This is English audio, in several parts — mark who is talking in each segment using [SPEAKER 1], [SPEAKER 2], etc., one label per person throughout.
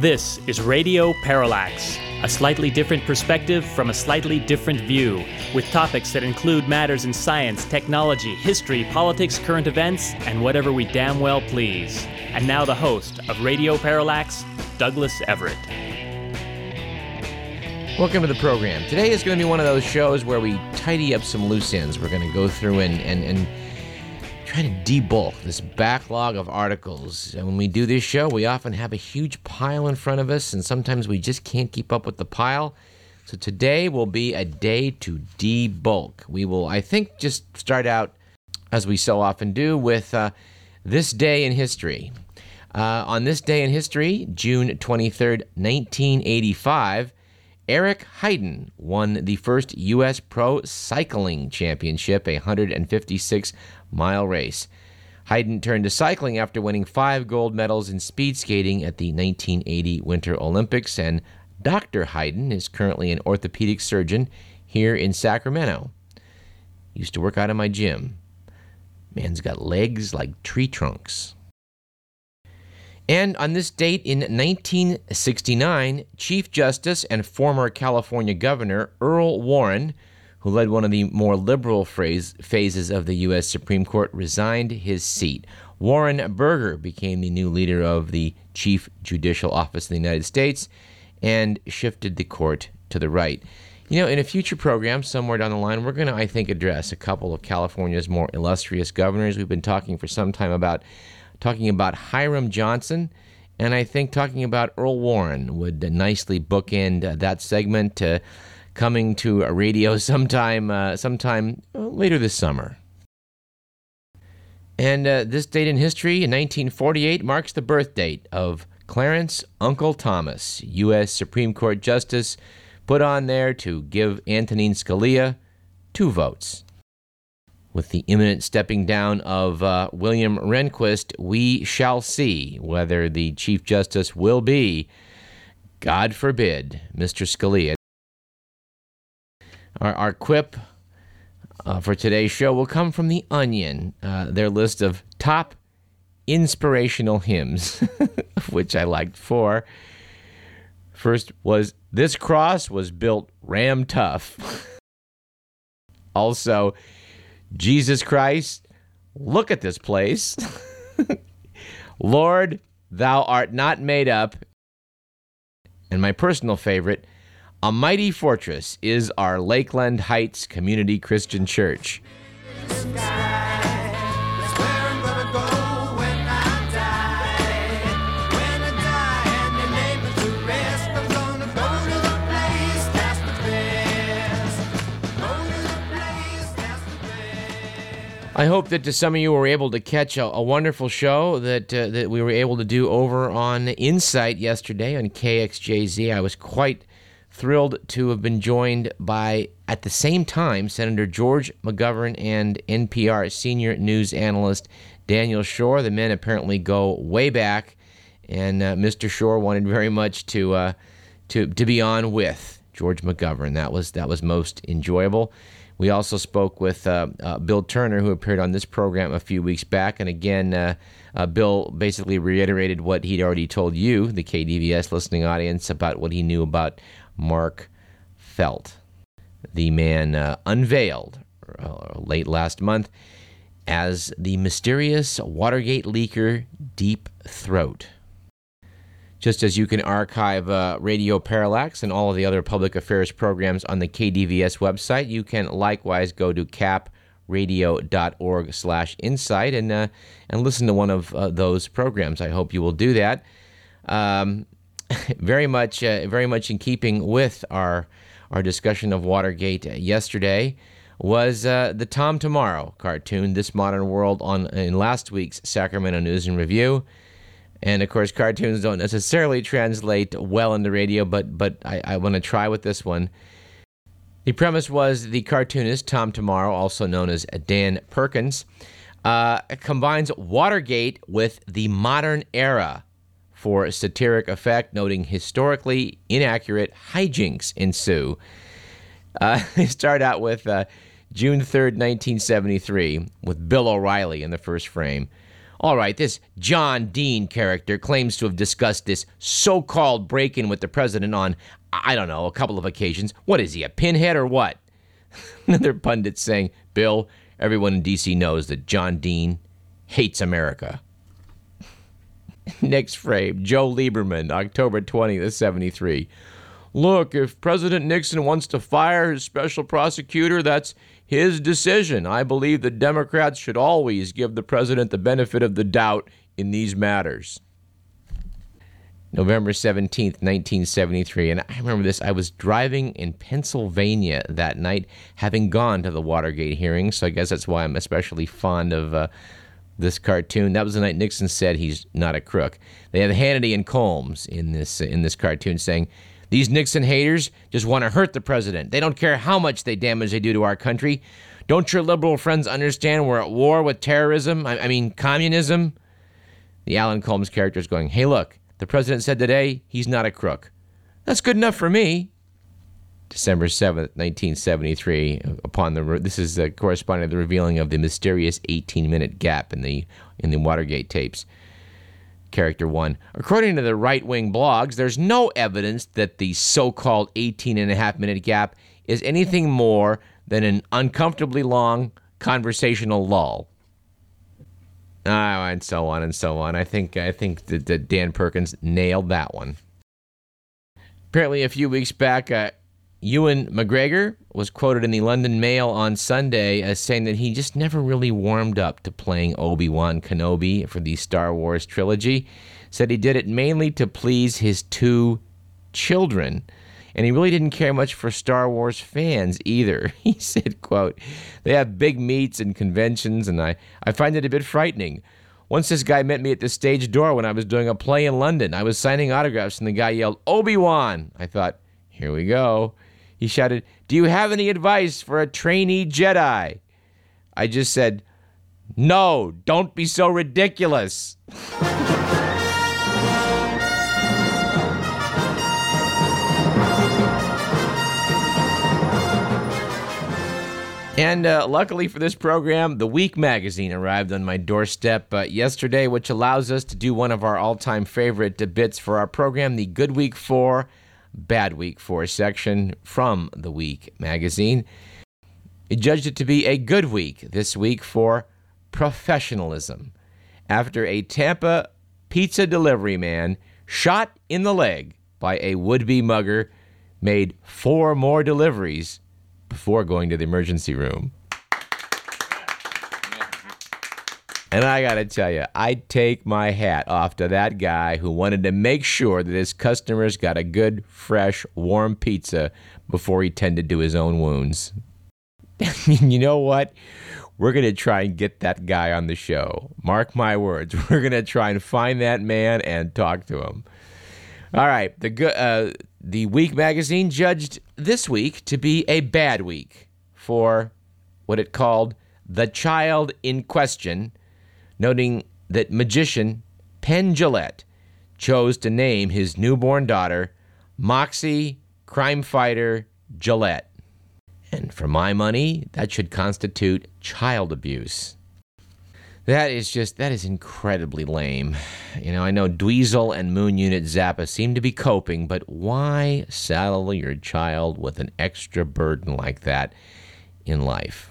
[SPEAKER 1] This is Radio Parallax, a slightly different perspective from a slightly different view, with topics that include matters in science, technology, history, politics, current events, and whatever we damn well please. And now the host of Radio Parallax, Douglas Everett.
[SPEAKER 2] Welcome to the program. Today is going to be one of those shows where we tidy up some loose ends. We're going to go through and, and, and try to debulk this backlog of articles. And when we do this show, we often have a huge pile in front of us, and sometimes we just can't keep up with the pile. So today will be a day to debulk. We will, I think, just start out, as we so often do, with uh, this day in history. Uh, on this day in history, June 23rd, 1985, Eric Heiden won the first U.S. Pro Cycling Championship, a 156 mile race. Heiden turned to cycling after winning five gold medals in speed skating at the 1980 Winter Olympics, and Dr. Heiden is currently an orthopedic surgeon here in Sacramento. Used to work out in my gym. Man's got legs like tree trunks. And on this date in 1969, Chief Justice and former California Governor Earl Warren who led one of the more liberal phrase, phases of the U.S. Supreme Court, resigned his seat. Warren Burger became the new leader of the Chief Judicial Office of the United States and shifted the court to the right. You know, in a future program somewhere down the line, we're going to, I think, address a couple of California's more illustrious governors. We've been talking for some time about talking about Hiram Johnson, and I think talking about Earl Warren would nicely bookend uh, that segment. Uh, coming to a radio sometime uh, sometime later this summer. And uh, this date in history, in 1948, marks the birth date of Clarence Uncle Thomas, U.S. Supreme Court Justice, put on there to give Antonin Scalia two votes. With the imminent stepping down of uh, William Rehnquist, we shall see whether the Chief Justice will be, God forbid, Mr. Scalia. Our, our quip uh, for today's show will come from The Onion, uh, their list of top inspirational hymns, which I liked four. First was This Cross was built ram tough. also, Jesus Christ, look at this place. Lord, thou art not made up. And my personal favorite, a mighty fortress is our Lakeland Heights Community Christian Church. I hope that to some of you were able to catch a, a wonderful show that uh, that we were able to do over on Insight yesterday on KXJZ. I was quite thrilled to have been joined by, at the same time, Senator George McGovern and NPR senior news analyst Daniel Schorr. The men apparently go way back, and uh, Mr. Schorr wanted very much to uh, to to be on with George McGovern. That was that was most enjoyable. We also spoke with uh, uh Bill Turner, who appeared on this program a few weeks back, and again. Uh, uh, Bill basically reiterated what he'd already told you, the KDVS listening audience, about what he knew about Mark Felt. The man uh, unveiled late last month as the mysterious Watergate leaker Deep Throat. Just as you can archive uh, Radio Parallax and all of the other public affairs programs on the KDVS website, you can likewise go to capradio.org slash insight and, uh, and listen to one of uh, those programs. I hope you will do that. Um, very much, uh, very much in keeping with our our discussion of Watergate yesterday, was uh, the Tom Tomorrow cartoon, "This Modern World," on in last week's Sacramento News and Review. And of course, cartoons don't necessarily translate well into radio, but but I, I want to try with this one. The premise was the cartoonist Tom Tomorrow, also known as Dan Perkins, uh, combines Watergate with the modern era for satiric effect, noting historically inaccurate hijinks ensue. Uh, they start out with uh, June 3rd, 1973, with Bill O'Reilly in the first frame. All right, this John Dean character claims to have discussed this so called break in with the president on, I don't know, a couple of occasions. What is he, a pinhead or what? Another pundit saying, Bill, everyone in D.C. knows that John Dean hates America. Next frame, Joe Lieberman, October 20th, 73. Look, if President Nixon wants to fire his special prosecutor, that's his decision. I believe the Democrats should always give the president the benefit of the doubt in these matters. November 17th, 1973. And I remember this. I was driving in Pennsylvania that night, having gone to the Watergate hearings. So I guess that's why I'm especially fond of uh, this cartoon. That was the night Nixon said he's not a crook. They have Hannity and Colmes in this, in this cartoon saying, these Nixon haters just want to hurt the president. They don't care how much they damage they do to our country. Don't your liberal friends understand we're at war with terrorism? I, I mean, communism? The Alan Colmes character is going, hey, look, the president said today he's not a crook. That's good enough for me. December 7th, 1973, upon the this is uh, corresponding to the revealing of the mysterious 18-minute gap in the in the Watergate tapes. Character 1. According to the right wing blogs, there's no evidence that the so called 18 and a half minute gap is anything more than an uncomfortably long conversational lull. Oh, and so on and so on. I think I think that, that Dan Perkins nailed that one. Apparently, a few weeks back, uh, Ewan McGregor was quoted in the London Mail on Sunday as saying that he just never really warmed up to playing Obi Wan Kenobi for the Star Wars trilogy. Said he did it mainly to please his two children. And he really didn't care much for Star Wars fans either. He said, quote, They have big meets and conventions, and I, I find it a bit frightening. Once this guy met me at the stage door when I was doing a play in London. I was signing autographs, and the guy yelled, Obi Wan! I thought, here we go. He shouted, Do you have any advice for a trainee Jedi? I just said, No, don't be so ridiculous. And uh, luckily for this program, the Week magazine arrived on my doorstep uh, yesterday, which allows us to do one of our all time favorite bits for our program, the Good Week 4 Bad Week for a section from the Week magazine. It judged it to be a good week this week for professionalism after a Tampa pizza delivery man shot in the leg by a would be mugger made four more deliveries before going to the emergency room. And I got to tell you, I take my hat off to that guy who wanted to make sure that his customers got a good, fresh, warm pizza before he tended to his own wounds. you know what? We're going to try and get that guy on the show. Mark my words. We're going to try and find that man and talk to him. All right. The uh, the Week magazine judged this week to be a bad week for what it called the child in question noting that magician Penn Jillette chose to name his newborn daughter Moxie Crime Fighter Jillette. And for my money, that should constitute child abuse. That is just, that is incredibly lame. You know, I know Dweezil and Moon Unit Zappa seem to be coping, but why saddle your child with an extra burden like that in life?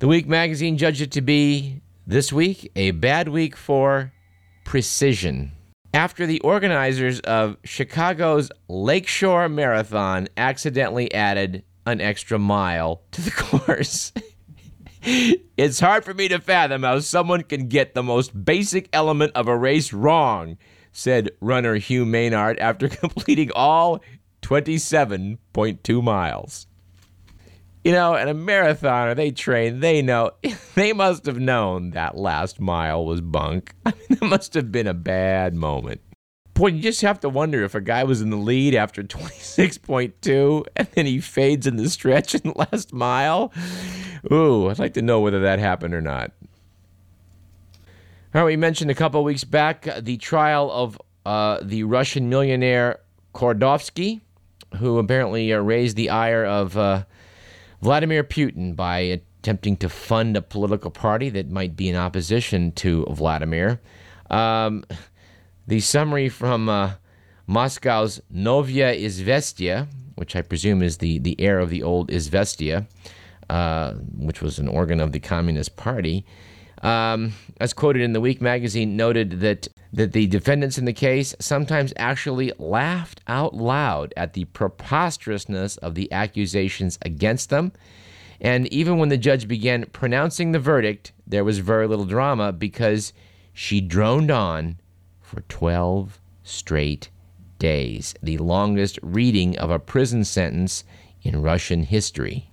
[SPEAKER 2] The Week magazine judged it to be this week, a bad week for precision. After the organizers of Chicago's Lakeshore Marathon accidentally added an extra mile to the course. it's hard for me to fathom how someone can get the most basic element of a race wrong, said runner Hugh Maynard after completing all 27.2 miles. You know, and a marathoner, they train, they know, they must have known that last mile was bunk. I mean, that must have been a bad moment. Boy, you just have to wonder if a guy was in the lead after 26.2 and then he fades in the stretch in the last mile. Ooh, I'd like to know whether that happened or not. All right, we mentioned a couple weeks back the trial of uh, the Russian millionaire Kordovsky, who apparently uh, raised the ire of uh, Vladimir Putin by attempting to fund a political party that might be in opposition to Vladimir. Um, the summary from uh, Moscow's Novaya Izvestia, which I presume is the, the heir of the old Izvestia, uh, which was an organ of the Communist Party, um, as quoted in the Week magazine, noted that that the defendants in the case sometimes actually laughed out loud at the preposterousness of the accusations against them. And even when the judge began pronouncing the verdict, there was very little drama because she droned on for 12 straight days, the longest reading of a prison sentence in Russian history.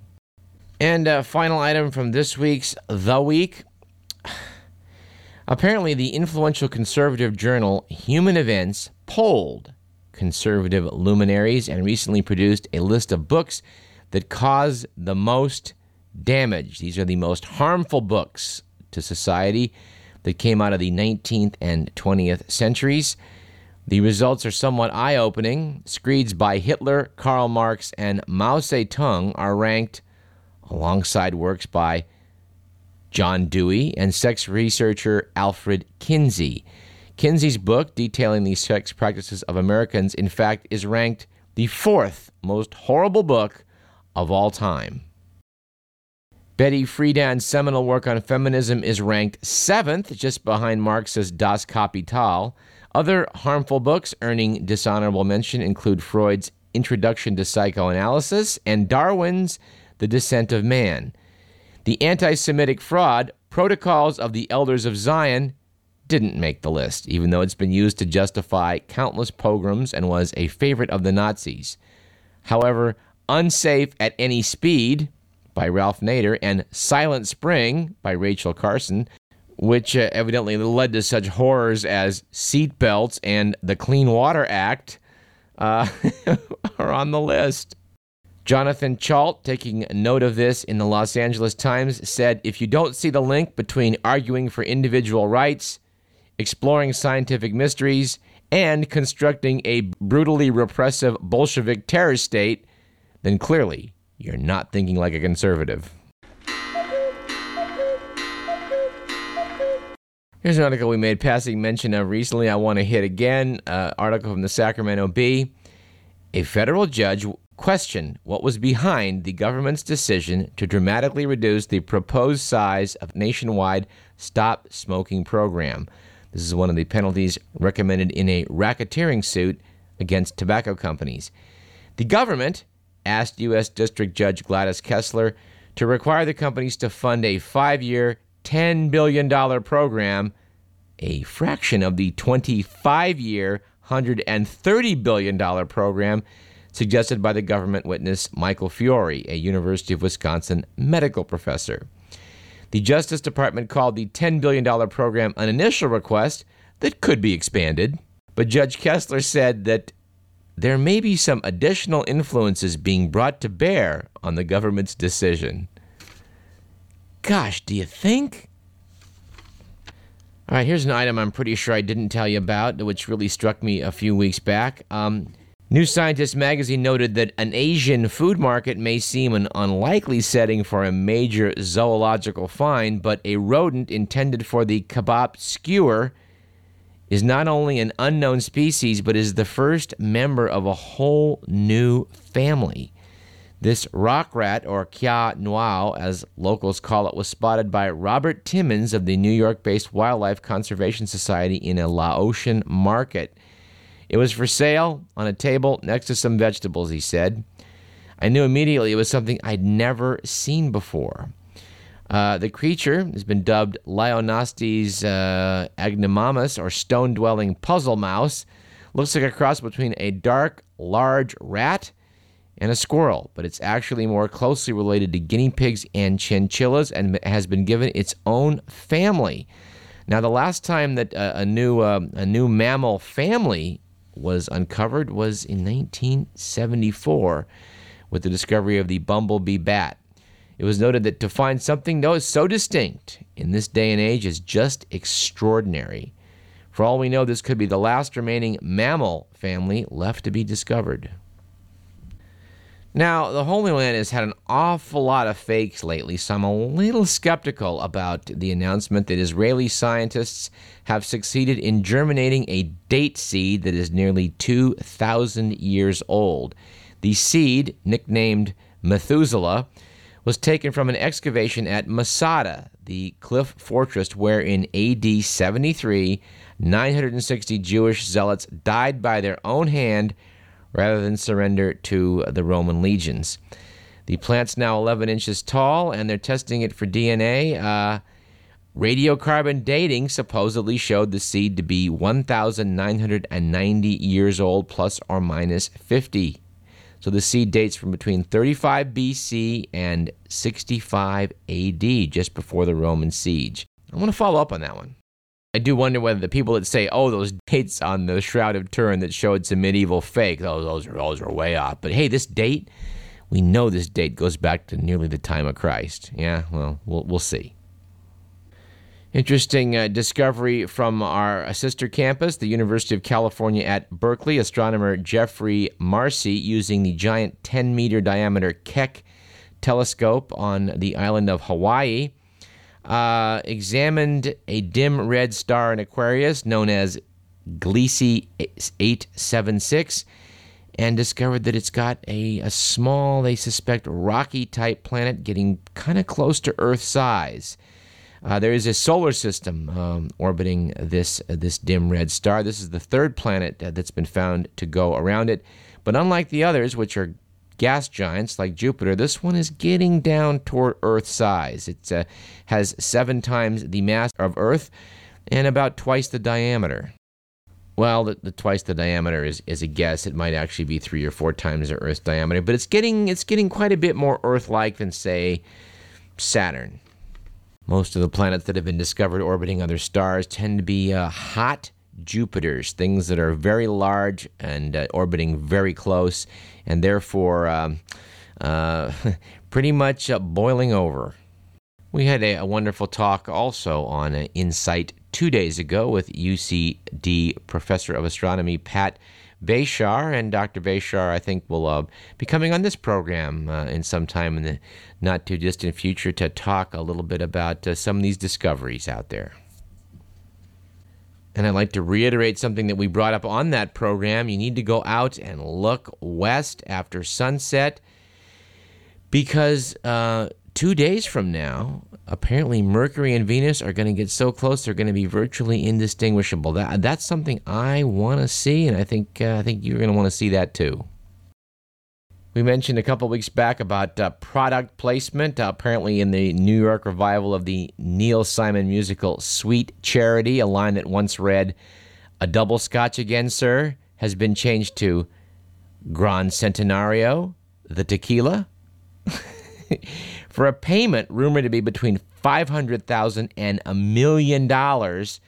[SPEAKER 2] And a final item from this week's The Week. Apparently, the influential conservative journal Human Events polled conservative luminaries and recently produced a list of books that cause the most damage. These are the most harmful books to society that came out of the 19th and 20th centuries. The results are somewhat eye opening. Screeds by Hitler, Karl Marx, and Mao Zedong are ranked alongside works by John Dewey and sex researcher Alfred Kinsey. Kinsey's book detailing the sex practices of Americans, in fact, is ranked the fourth most horrible book of all time. Betty Friedan's seminal work on feminism is ranked seventh, just behind Marx's Das Kapital. Other harmful books earning dishonorable mention include Freud's Introduction to Psychoanalysis and Darwin's The Descent of Man. The anti Semitic fraud, Protocols of the Elders of Zion, didn't make the list, even though it's been used to justify countless pogroms and was a favorite of the Nazis. However, Unsafe at Any Speed by Ralph Nader and Silent Spring by Rachel Carson, which uh, evidently led to such horrors as seatbelts and the Clean Water Act, uh, are on the list. Jonathan Chait, taking note of this in the Los Angeles Times, said if you don't see the link between arguing for individual rights, exploring scientific mysteries, and constructing a brutally repressive Bolshevik terror state, then clearly you're not thinking like a conservative. Here's an article we made passing mention of recently. I want to hit again. Uh, article from the Sacramento Bee. A federal judge questioned what was behind the government's decision to dramatically reduce the proposed size of nationwide stop smoking program. This is one of the penalties recommended in a racketeering suit against tobacco companies. The government asked U.S. District Judge Gladys Kessler to require the companies to fund a five year, $10 billion program, a fraction of the 25 year, $130 billion program suggested by the government witness Michael Fiore, a University of Wisconsin medical professor. The Justice Department called the $10 billion program an initial request that could be expanded, but Judge Kessler said that there may be some additional influences being brought to bear on the government's decision. Gosh, do you think? All right, here's an item I'm pretty sure I didn't tell you about, which really struck me a few weeks back. Um, New Scientist magazine noted that an Asian food market may seem an unlikely setting for a major zoological find, but a rodent intended for the kebab skewer is not only an unknown species, but is the first member of a whole new family. This rock rat, or Kya Noir, as locals call it, was spotted by Robert Timmins of the New York based Wildlife Conservation Society in a Laotian market. It was for sale on a table next to some vegetables, he said. I knew immediately it was something I'd never seen before. Uh, the creature has been dubbed Laonastes uh, aenigmamus, or stone dwelling puzzle mouse. Looks like a cross between a dark, large rat and a squirrel, but it's actually more closely related to guinea pigs and chinchillas and has been given its own family. Now, the last time that uh, a new uh, a new mammal family was uncovered was in 1974 with the discovery of the bumblebee bat. It was noted that to find something that is so distinct in this day and age is just extraordinary. For all we know, this could be the last remaining mammal family left to be discovered. Now, the Holy Land has had an awful lot of fakes lately, so I'm a little skeptical about the announcement that Israeli scientists have succeeded in germinating a date seed that is nearly 2,000 years old. The seed, nicknamed Methuselah, was taken from an excavation at Masada, the cliff fortress where in AD 73, 960 Jewish zealots died by their own hand rather than surrender to the Roman legions. The plant's now 11 inches tall, and they're testing it for DNA. Uh, radiocarbon dating supposedly showed the seed to be 1,990 years old, plus or minus 50. So the seed dates from between 35 BC and 65 AD, just before the Roman siege. I want to follow up on that one. I do wonder whether the people that say, "Oh, those dates on the Shroud of Turin that showed some medieval fake, those those are those are way off." But hey, this date, we know this date goes back to nearly the time of Christ. Yeah, well, we'll we'll see. Interesting uh, discovery from our sister campus, the University of California at Berkeley. Astronomer Jeffrey Marcy, using the giant 10 meter diameter Keck telescope on the island of Hawaii, uh, examined a dim red star in Aquarius known as Gliese 876 and discovered that it's got a, a small, they suspect, rocky type planet getting kind of close to Earth size. Uh, there is a solar system um, orbiting this uh, this dim red star. This is the third planet uh, that's been found to go around it. But unlike the others, which are gas giants like Jupiter, this one is getting down toward Earth size. It uh, has seven times the mass of Earth and about twice the diameter. Well, the, the, twice the diameter is, is a guess. It might actually be three or four times the Earth's diameter, but it's getting it's getting quite a bit more Earth-like than say Saturn. Most of the planets that have been discovered orbiting other stars tend to be uh, hot Jupiters, things that are very large and uh, orbiting very close, and therefore um, uh, pretty much uh, boiling over. We had a, a, wonderful talk also on uh, Insight two days ago with UCD professor of astronomy Pat Boeshaar, and Dr. Boeshaar, I think, will uh, be coming on this program uh, in some time in the not too distant future to talk a little bit about some of these discoveries out there. And I'd like to reiterate something that we brought up on that program. You need to go out and look west after sunset because uh, two days from now, apparently Mercury and Venus are going to get so close they're going to be virtually indistinguishable. That that's something I want to see, and I think uh, I think you're going to want to see that too. We mentioned a couple weeks back about uh, product placement. Uh, apparently, in the New York revival of the Neil Simon musical "Sweet Charity," a line that once read, "A double Scotch again, sir," has been changed to "Gran Centenario," the tequila. For a payment rumored to be between 500,000 and a million dollars,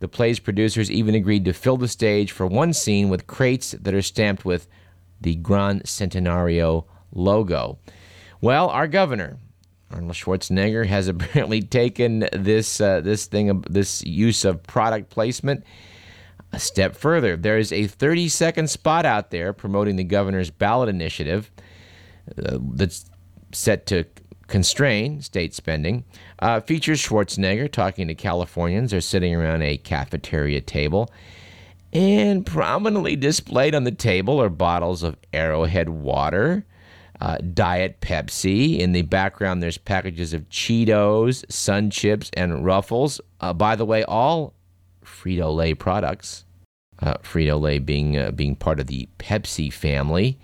[SPEAKER 2] the play's producers even agreed to fill the stage for one scene with crates that are stamped with the Gran Centenario logo. Well, our governor, Arnold Schwarzenegger, has apparently taken this uh, this thing, this use of product placement, a step further. There is a 30 second spot out there promoting the governor's ballot initiative uh, that's set to constrain state spending. Uh, features Schwarzenegger talking to Californians. They're sitting around a cafeteria table. And prominently displayed on the table are bottles of Arrowhead water, uh, Diet Pepsi. In the background, there's packages of Cheetos, Sun Chips, and Ruffles. Uh, by the way, all Frito Lay products. Uh, Frito Lay being uh, being part of the Pepsi family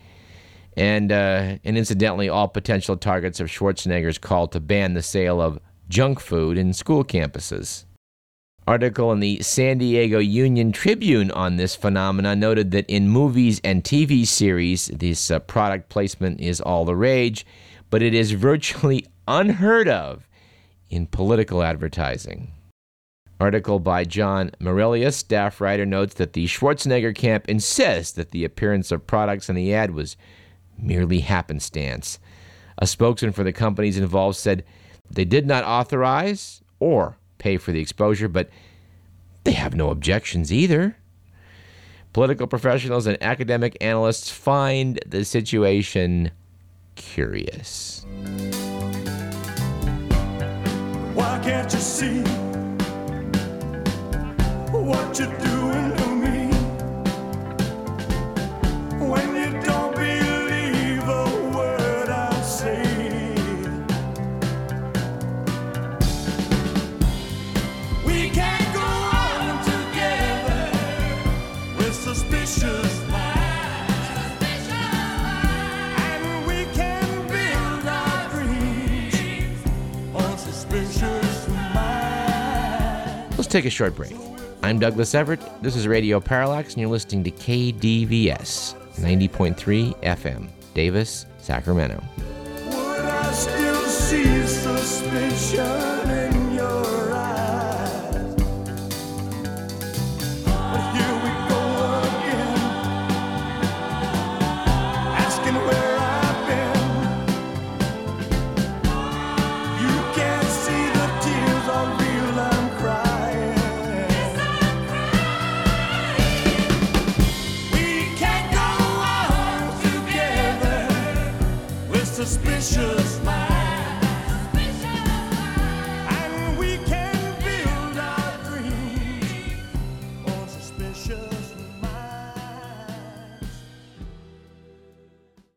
[SPEAKER 2] and uh, and incidentally, all potential targets of Schwarzenegger's call to ban the sale of junk food in school campuses. Article in the San Diego Union Tribune on this phenomenon noted that in movies and TV series, this uh, product placement is all the rage, but it is virtually unheard of in political advertising. Article by John Marelius, staff writer, notes that the Schwarzenegger camp insists that the appearance of products in the ad was merely happenstance. A spokesman for the companies involved said they did not authorize or pay for the exposure, but they have no objections either. Political professionals and academic analysts find the situation curious.
[SPEAKER 3] Why can't you see what you're doing
[SPEAKER 2] take a short break. I'm Douglas Everett. This is Radio Parallax, and you're listening to KDVS 90.3 FM, Davis, Sacramento.